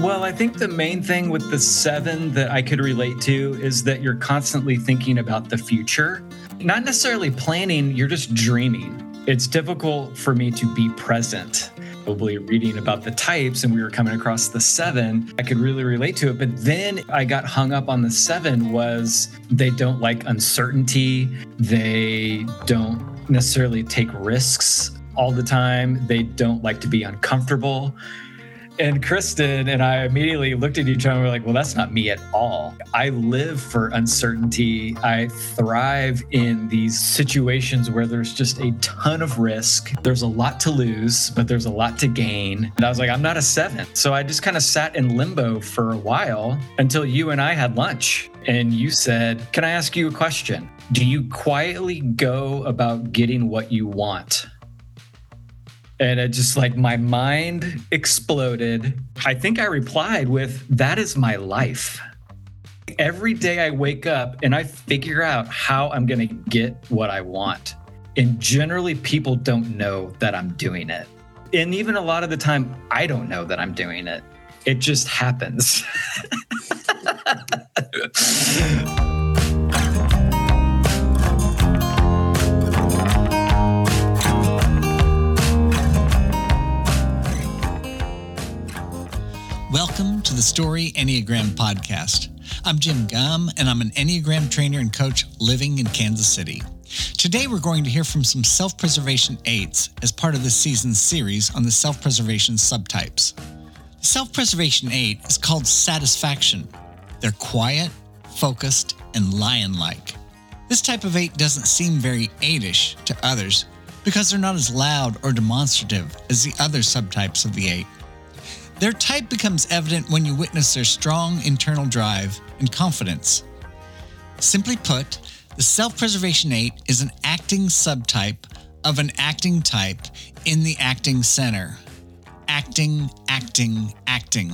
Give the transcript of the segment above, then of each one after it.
Well, I think the main thing with the seven that I could relate to is that you're constantly thinking about the future. Not necessarily planning, you're just dreaming. It's difficult for me to be present. Probably reading about the types and we were coming across the seven, I could really relate to it. But then I got hung up on the seven was they don't like uncertainty. They don't necessarily take risks all the time. They don't like to be uncomfortable. And Kristen and I immediately looked at each other and were like, well, that's not me at all. I live for uncertainty. I thrive in these situations where there's just a ton of risk. There's a lot to lose, but there's a lot to gain. And I was like, I'm not a seven. So I just kind of sat in limbo for a while until you and I had lunch. And you said, Can I ask you a question? Do you quietly go about getting what you want? And it just like my mind exploded. I think I replied with, That is my life. Every day I wake up and I figure out how I'm going to get what I want. And generally, people don't know that I'm doing it. And even a lot of the time, I don't know that I'm doing it. It just happens. the Story Enneagram Podcast. I'm Jim Gum, and I'm an Enneagram trainer and coach living in Kansas City. Today, we're going to hear from some self preservation eights as part of this season's series on the self preservation subtypes. The self preservation eight is called satisfaction. They're quiet, focused, and lion like. This type of eight doesn't seem very eightish to others because they're not as loud or demonstrative as the other subtypes of the eight. Their type becomes evident when you witness their strong internal drive and confidence. Simply put, the self preservation 8 is an acting subtype of an acting type in the acting center. Acting, acting, acting.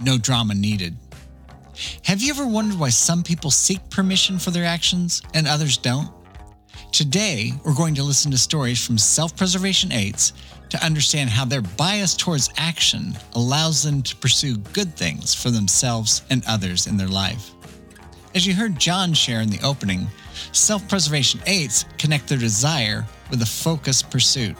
No drama needed. Have you ever wondered why some people seek permission for their actions and others don't? Today, we're going to listen to stories from self preservation 8s to understand how their bias towards action allows them to pursue good things for themselves and others in their life. As you heard John share in the opening, self preservation eights connect their desire with a focused pursuit.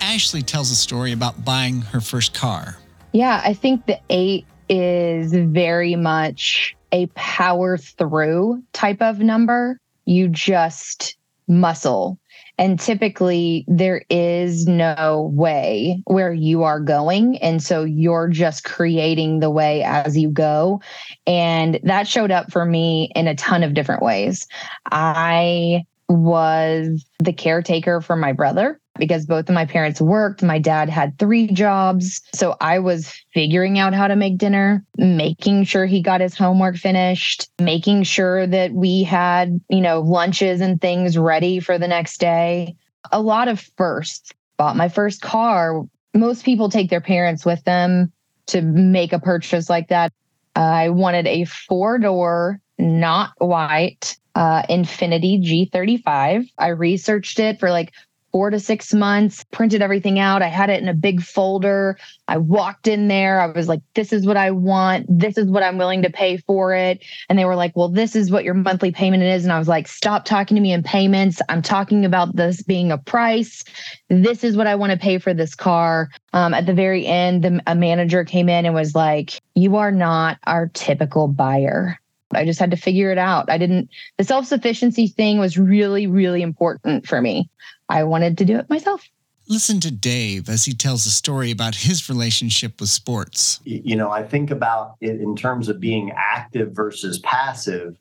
Ashley tells a story about buying her first car. Yeah, I think the eight is very much a power through type of number. You just muscle and typically, there is no way where you are going. And so you're just creating the way as you go. And that showed up for me in a ton of different ways. I was the caretaker for my brother because both of my parents worked. My dad had three jobs. So I was figuring out how to make dinner, making sure he got his homework finished, making sure that we had, you know, lunches and things ready for the next day. A lot of firsts. Bought my first car. Most people take their parents with them to make a purchase like that. I wanted a four door, not white, uh, Infiniti G35. I researched it for like four to six months, printed everything out. I had it in a big folder. I walked in there. I was like, this is what I want. This is what I'm willing to pay for it. And they were like, well, this is what your monthly payment is. And I was like, stop talking to me in payments. I'm talking about this being a price. This is what I want to pay for this car. Um, at the very end, the, a manager came in and was like, you are not our typical buyer. I just had to figure it out. I didn't, the self sufficiency thing was really, really important for me. I wanted to do it myself. Listen to Dave as he tells a story about his relationship with sports. You know, I think about it in terms of being active versus passive.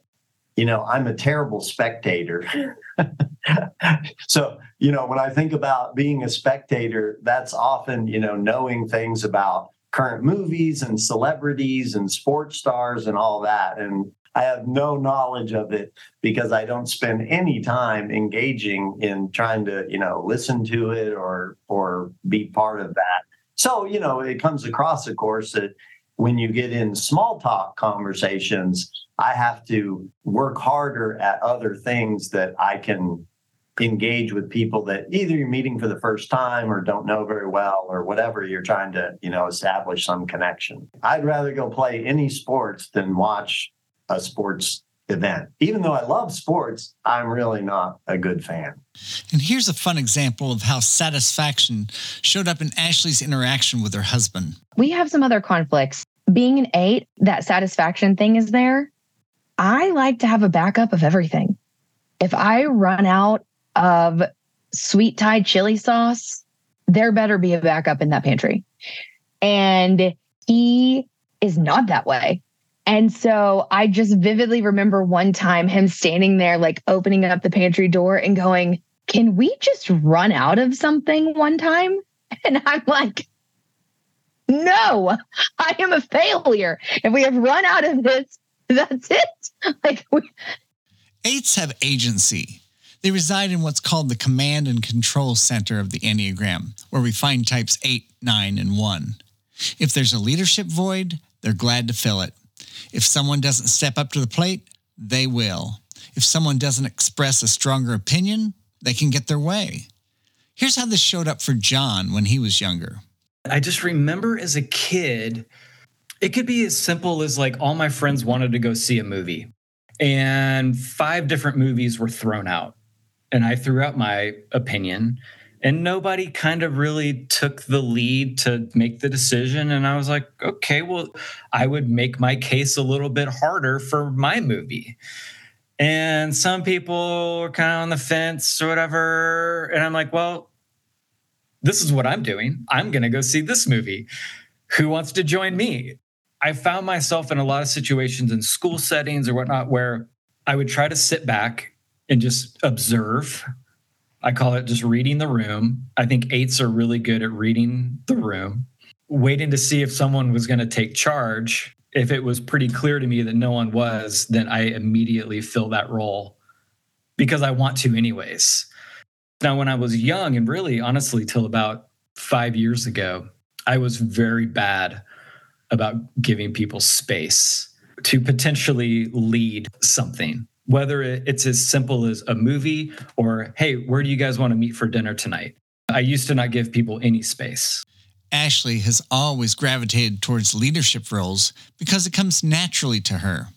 You know, I'm a terrible spectator. so, you know, when I think about being a spectator, that's often, you know, knowing things about current movies and celebrities and sports stars and all that. And I have no knowledge of it because I don't spend any time engaging in trying to, you know, listen to it or or be part of that. So, you know, it comes across, of course, that when you get in small talk conversations, I have to work harder at other things that I can engage with people that either you're meeting for the first time or don't know very well or whatever you're trying to you know establish some connection i'd rather go play any sports than watch a sports event. Even though i love sports i'm really not a good fan. And here's a fun example of how satisfaction showed up in ashley's interaction with her husband. We have some other conflicts. Being an eight that satisfaction thing is there. I like to have a backup of everything. If I run out of sweet Thai chili sauce, there better be a backup in that pantry. And he is not that way. And so I just vividly remember one time him standing there, like opening up the pantry door and going, Can we just run out of something one time? And I'm like, No, I am a failure. If we have run out of this, that's it. Like, we- eights have agency. They reside in what's called the command and control center of the Enneagram, where we find types 8, 9, and 1. If there's a leadership void, they're glad to fill it. If someone doesn't step up to the plate, they will. If someone doesn't express a stronger opinion, they can get their way. Here's how this showed up for John when he was younger. I just remember as a kid, it could be as simple as like all my friends wanted to go see a movie, and five different movies were thrown out and I threw out my opinion and nobody kind of really took the lead to make the decision. And i was like okay well i would make my case a little bit harder for my movie. And some people were kind of on the fence or whatever. And i'm like well this is what i'm doing. I'm going to go see this movie. Who wants to join me? I found myself in a lot of situations in school settings or whatnot where i would try to sit back and just observe. I call it just reading the room. I think eights are really good at reading the room, waiting to see if someone was going to take charge. If it was pretty clear to me that no one was, then I immediately fill that role because I want to, anyways. Now, when I was young, and really honestly, till about five years ago, I was very bad about giving people space to potentially lead something whether it's as simple as a movie or, hey, where do you guys want to meet for dinner tonight? I used to not give people any space. Ashley has always gravitated towards leadership roles because it comes naturally to her.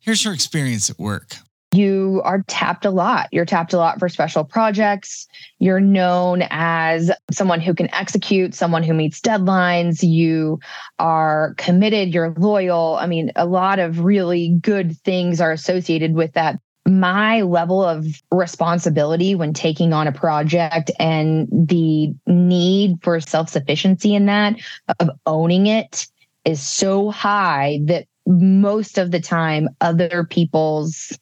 Here's her experience at work you are tapped a lot. You're tapped a lot for special projects. You're known as someone who can execute, someone who meets deadlines. You are committed, you're loyal. I mean, a lot of really good things are associated with that. My level of responsibility when taking on a project and the need for self sufficiency in that, of owning it, is so high that most of the time, other people's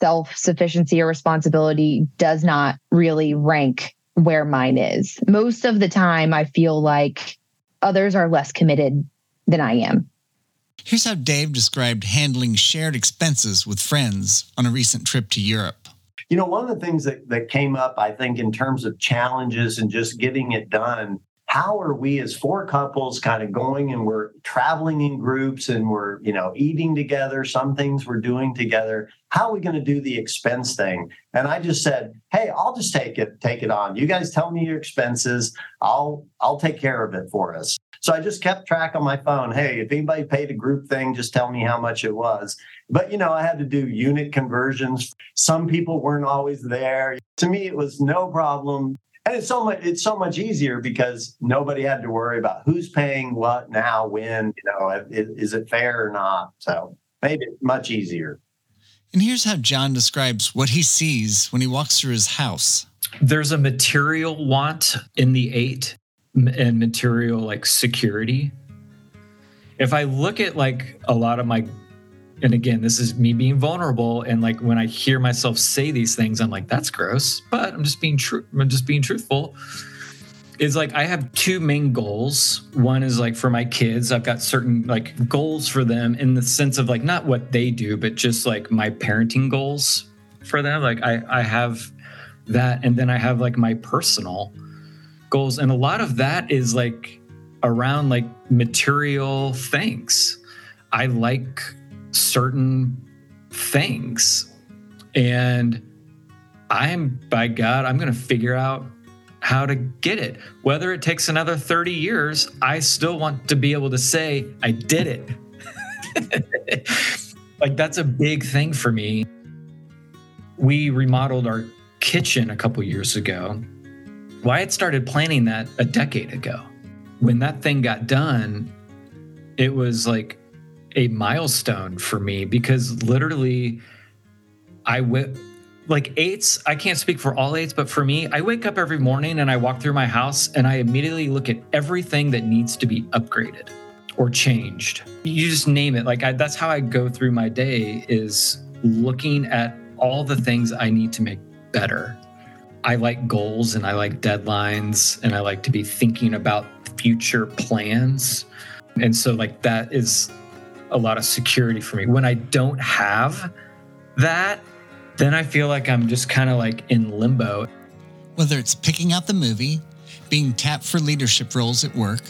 self sufficiency or responsibility does not really rank where mine is. Most of the time, I feel like others are less committed than I am. Here's how Dave described handling shared expenses with friends on a recent trip to Europe. You know, one of the things that, that came up, I think, in terms of challenges and just getting it done how are we as four couples kind of going and we're traveling in groups and we're you know eating together some things we're doing together how are we going to do the expense thing? And i just said hey i'll just take it take it on. You guys tell me your expenses. I'll i'll take care of it for us. So i just kept track on my phone. Hey if anybody paid a group thing just tell me how much it was. But you know i had to do unit conversions. Some people weren't always there. To me it was no problem and it's so much it's so much easier because nobody had to worry about who's paying what now when you know is, is it fair or not? So made it much easier. And here's how john describes what he sees when he walks through his house. There's a material want in the eight and material like security. If i look at like a lot of my and again, this is me being vulnerable. And like when I hear myself say these things, I'm like, that's gross. But I'm just being true. I'm just being truthful. Is like I have two main goals. One is like for my kids, I've got certain like goals for them in the sense of like not what they do, but just like my parenting goals for them. Like I, I have that, and then I have like my personal goals. And a lot of that is like around like material things. I like certain things. And I'm, by God, I'm going to figure out how to get it. Whether it takes another 30 years, I still want to be able to say, I did it. like, that's a big thing for me. We remodeled our kitchen a couple years ago. Had started planning that a decade ago. When that thing got done, it was like a milestone for me because literally I went like eights, I can't speak for all eights, but for me, I wake up every morning and I walk through my house and I immediately look at everything that needs to be upgraded or changed. You just name it. Like I, that's how I go through my day is looking at all the things I need to make better. I like goals and I like deadlines and I like to be thinking about future plans. And so like that is a lot of security for me. When I don't have that, then I feel like I'm just kind of like in limbo. Whether it's picking out the movie, being tapped for leadership roles at work,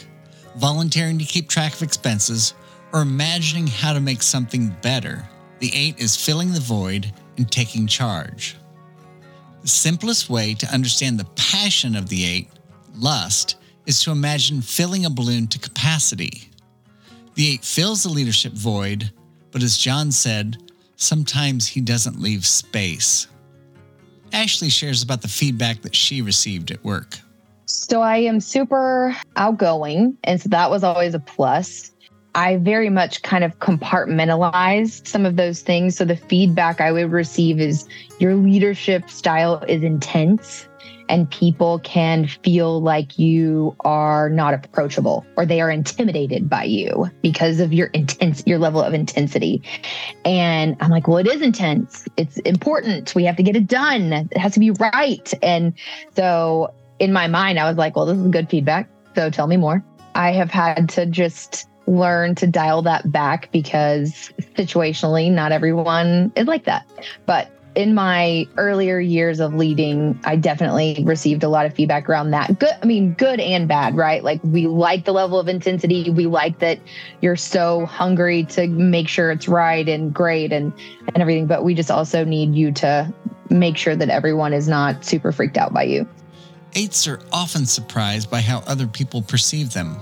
volunteering to keep track of expenses, or imagining how to make something better, the eight is filling the void and taking charge. The simplest way to understand the passion of the eight, lust, is to imagine filling a balloon to capacity. The eight fills the leadership void, but as John said, sometimes he doesn't leave space. Ashley shares about the feedback that she received at work. So I am super outgoing, and so that was always a plus. I very much kind of compartmentalized some of those things. So the feedback I would receive is your leadership style is intense and people can feel like you are not approachable or they are intimidated by you because of your intense your level of intensity. And i'm like well it is intense. It's important. We have to get it done. It has to be right. And so in my mind i was like well this is good feedback. So tell me more. I have had to just learn to dial that back because situationally not everyone is like that. But in my earlier years of leading, I definitely received a lot of feedback around that. Good, I mean, good and bad, right? Like we like the level of intensity. We like that you're so hungry to make sure it's right and great and and everything. But we just also need you to make sure that everyone is not super freaked out by you. Eights are often surprised by how other people perceive them.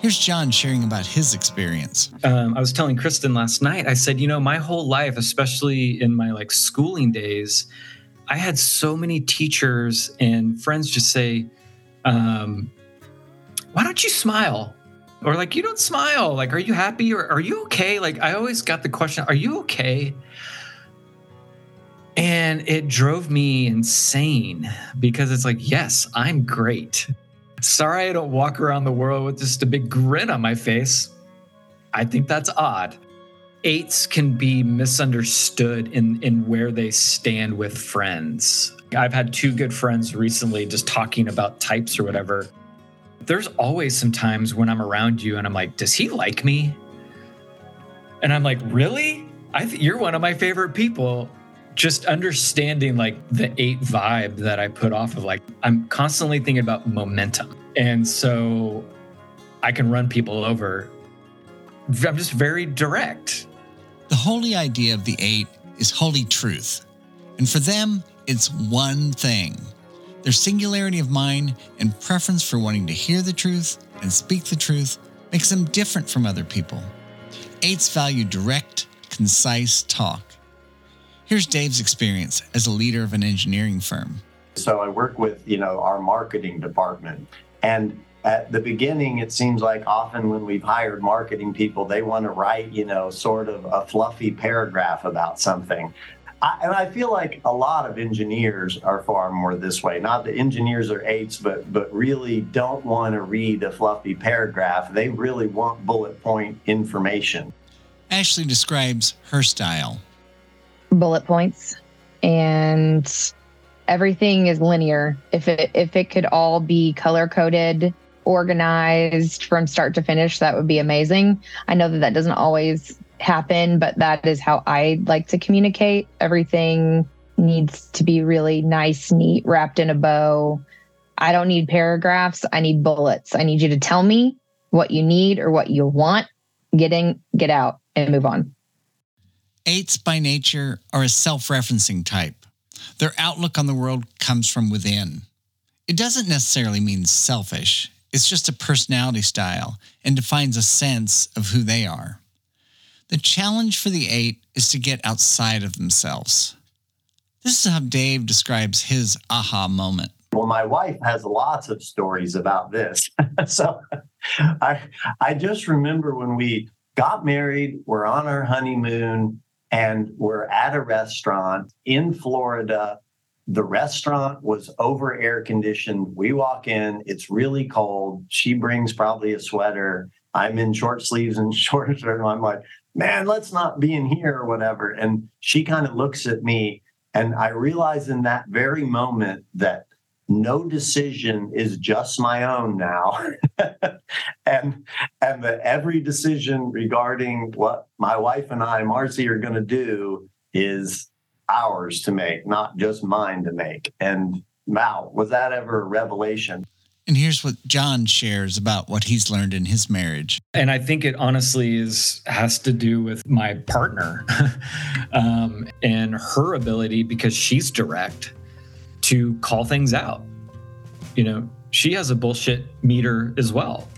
Here's John sharing about his experience. Um, I was telling Kristen last night, I said, you know, my whole life, especially in my like schooling days, I had so many teachers and friends just say, um, why don't you smile? Or like, you don't smile. Like, are you happy or are you okay? Like, I always got the question, are you okay? And it drove me insane because it's like, yes, I'm great. Sorry, I don't walk around the world with just a big grin on my face. I think that's odd. Eights can be misunderstood in, in where they stand with friends. I've had two good friends recently just talking about types or whatever. There's always some times when I'm around you and I'm like, does he like me? And I'm like, really? I think you're one of my favorite people just understanding like the eight vibe that I put off of like I'm constantly thinking about momentum. And so I can run people over. I'm just very direct. The holy idea of the eight is holy truth. And for them, it's one thing. Their singularity of mind and preference for wanting to hear the truth and speak the truth makes them different from other people. Eights value direct, concise talk. Here's Dave's experience as a leader of an engineering firm. So I work with, you know, our marketing department. And at the beginning, it seems like often when we've hired marketing people, they want to write, you know, sort of a fluffy paragraph about something. I, and I feel like a lot of engineers are far more this way. Not that engineers are eights, but but really don't want to read a fluffy paragraph. They really want bullet point information. Ashley describes her style bullet points and everything is linear. If it if it could all be color coded, organized from start to finish, that would be amazing. I know that that doesn't always happen, but that is how I like to communicate. Everything needs to be really nice, neat, wrapped in a bow. I don't need paragraphs. I need bullets. I need you to tell me what you need or what you want, get in, get out, and move on. Eights by nature are a self referencing type. Their outlook on the world comes from within. It doesn't necessarily mean selfish, it's just a personality style and defines a sense of who they are. The challenge for the eight is to get outside of themselves. This is how Dave describes his aha moment. Well, my wife has lots of stories about this. so I I just remember when we got married, we're on our honeymoon, and we're at a restaurant in Florida. The restaurant was over air conditioned. We walk in, it's really cold. She brings probably a sweater. I'm in short sleeves and short shirt. I'm like, man, let's not be in here or whatever. And she kind of looks at me, and I realize in that very moment that no decision is just my own now. And and that every decision regarding what my wife and i marcy are going to do is ours to make not just mine to make. And wow was that ever a revelation? And here's what John shares about what he's learned in his marriage. And I think it honestly is has to do with my partner um, and her ability because she's direct to call things out. You know, she has a bullshit meter as well.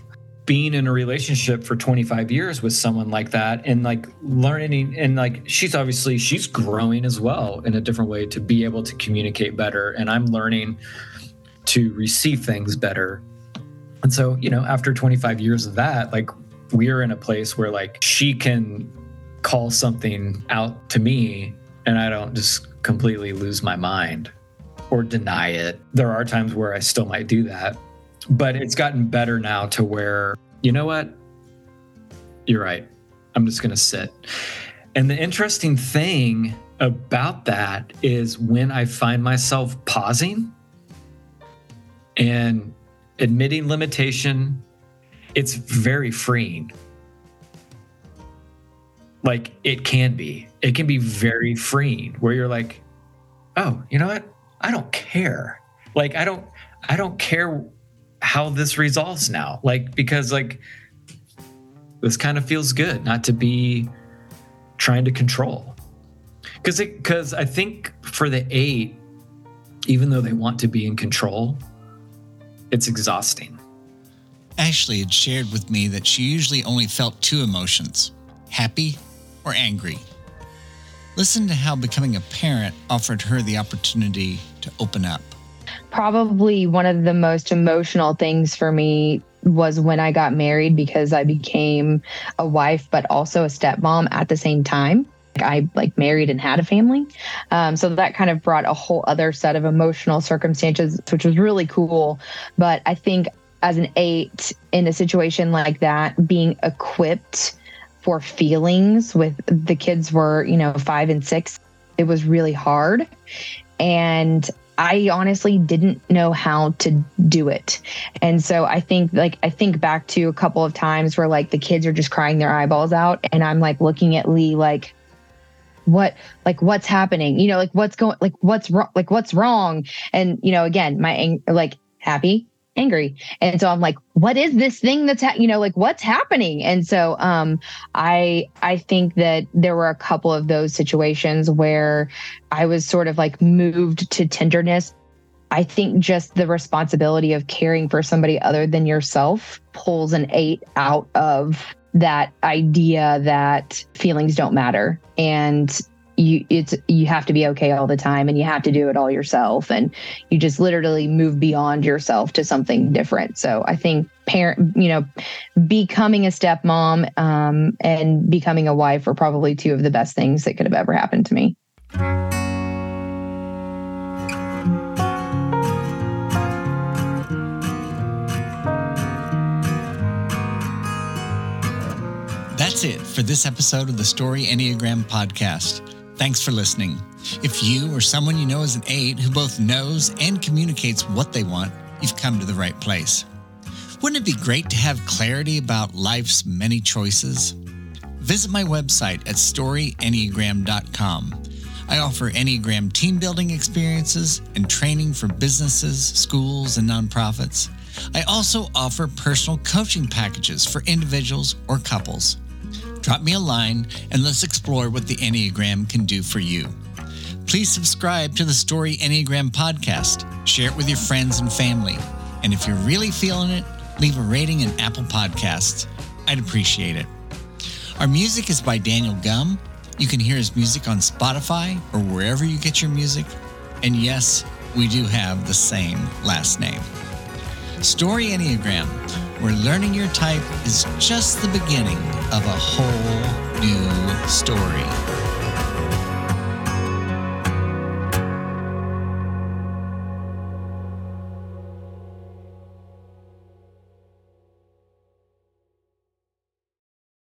Being in a relationship for 25 years with someone like that and like learning and like she's obviously she's growing as well in a different way to be able to communicate better and I'm learning to receive things better. And so, you know, after 25 years of that, like we're in a place where like she can call something out to me and I don't just completely lose my mind or deny it. There are times where I still might do that, but it's gotten better now to where, you know what? You're right. I'm just going to sit. And the interesting thing about that is when I find myself pausing and admitting limitation, it's very freeing. Like it can be, it can be very freeing where you're like, oh, you know what? I don't care. Like I don't I don't care how this resolves now. Like because like this kind of feels good not to be trying to control. Cuz it cuz I think for the 8 even though they want to be in control, it's exhausting. Ashley had shared with me that she usually only felt two emotions happy or angry. Listen to how becoming a parent offered her the opportunity to open up. Probably one of the most emotional things for me was when I got married because I became a wife, but also a stepmom at the same time. I like married and had a family. Um, so that kind of brought a whole other set of emotional circumstances, which was really cool. But I think as an eight in a situation like that, being equipped for feelings with the kids were, you know, five and six. It was really hard. And I honestly didn't know how to do it. And so I think like I think back to a couple of times where like the kids are just crying their eyeballs out and I'm like looking at Lee like what like what's happening? You know, like what's going like what's wrong like what's wrong? And you know, again, my ang- like happy, angry. And so I'm like, what is this thing that's, ha-? you know, like what's happening? And so um, I, I think that there were a couple of those situations where I was sort of like moved to tenderness. I think just the responsibility of caring for somebody other than yourself pulls an eight out of that idea that feelings don't matter and you it's you have to be okay all the time and you have to do it all yourself. And you just literally move beyond yourself to something different. So i think parent you know becoming a stepmom um, and becoming a wife are probably two of the best things that could have ever happened to me. That's it for this episode of the Story Enneagram podcast. Thanks for listening. If you or someone you know is an eight who both knows and communicates what they want, you've come to the right place. Wouldn't it be great to have clarity about life's many choices? Visit my website at storyenneagram.com. I offer Enneagram team building experiences and training for businesses, schools, and nonprofits. I also offer personal coaching packages for individuals or couples. Drop me a line and let's explore what the Enneagram can do for you. Please subscribe to the Story Enneagram podcast, share it with your friends and family. And if you're really feeling it, leave a rating in Apple Podcasts. I'd appreciate it. Our music is by Daniel Gum. You can hear his music on Spotify or wherever you get your music. And yes, we do have the same last name. Story Enneagram, where learning your type is just the beginning of a whole new story.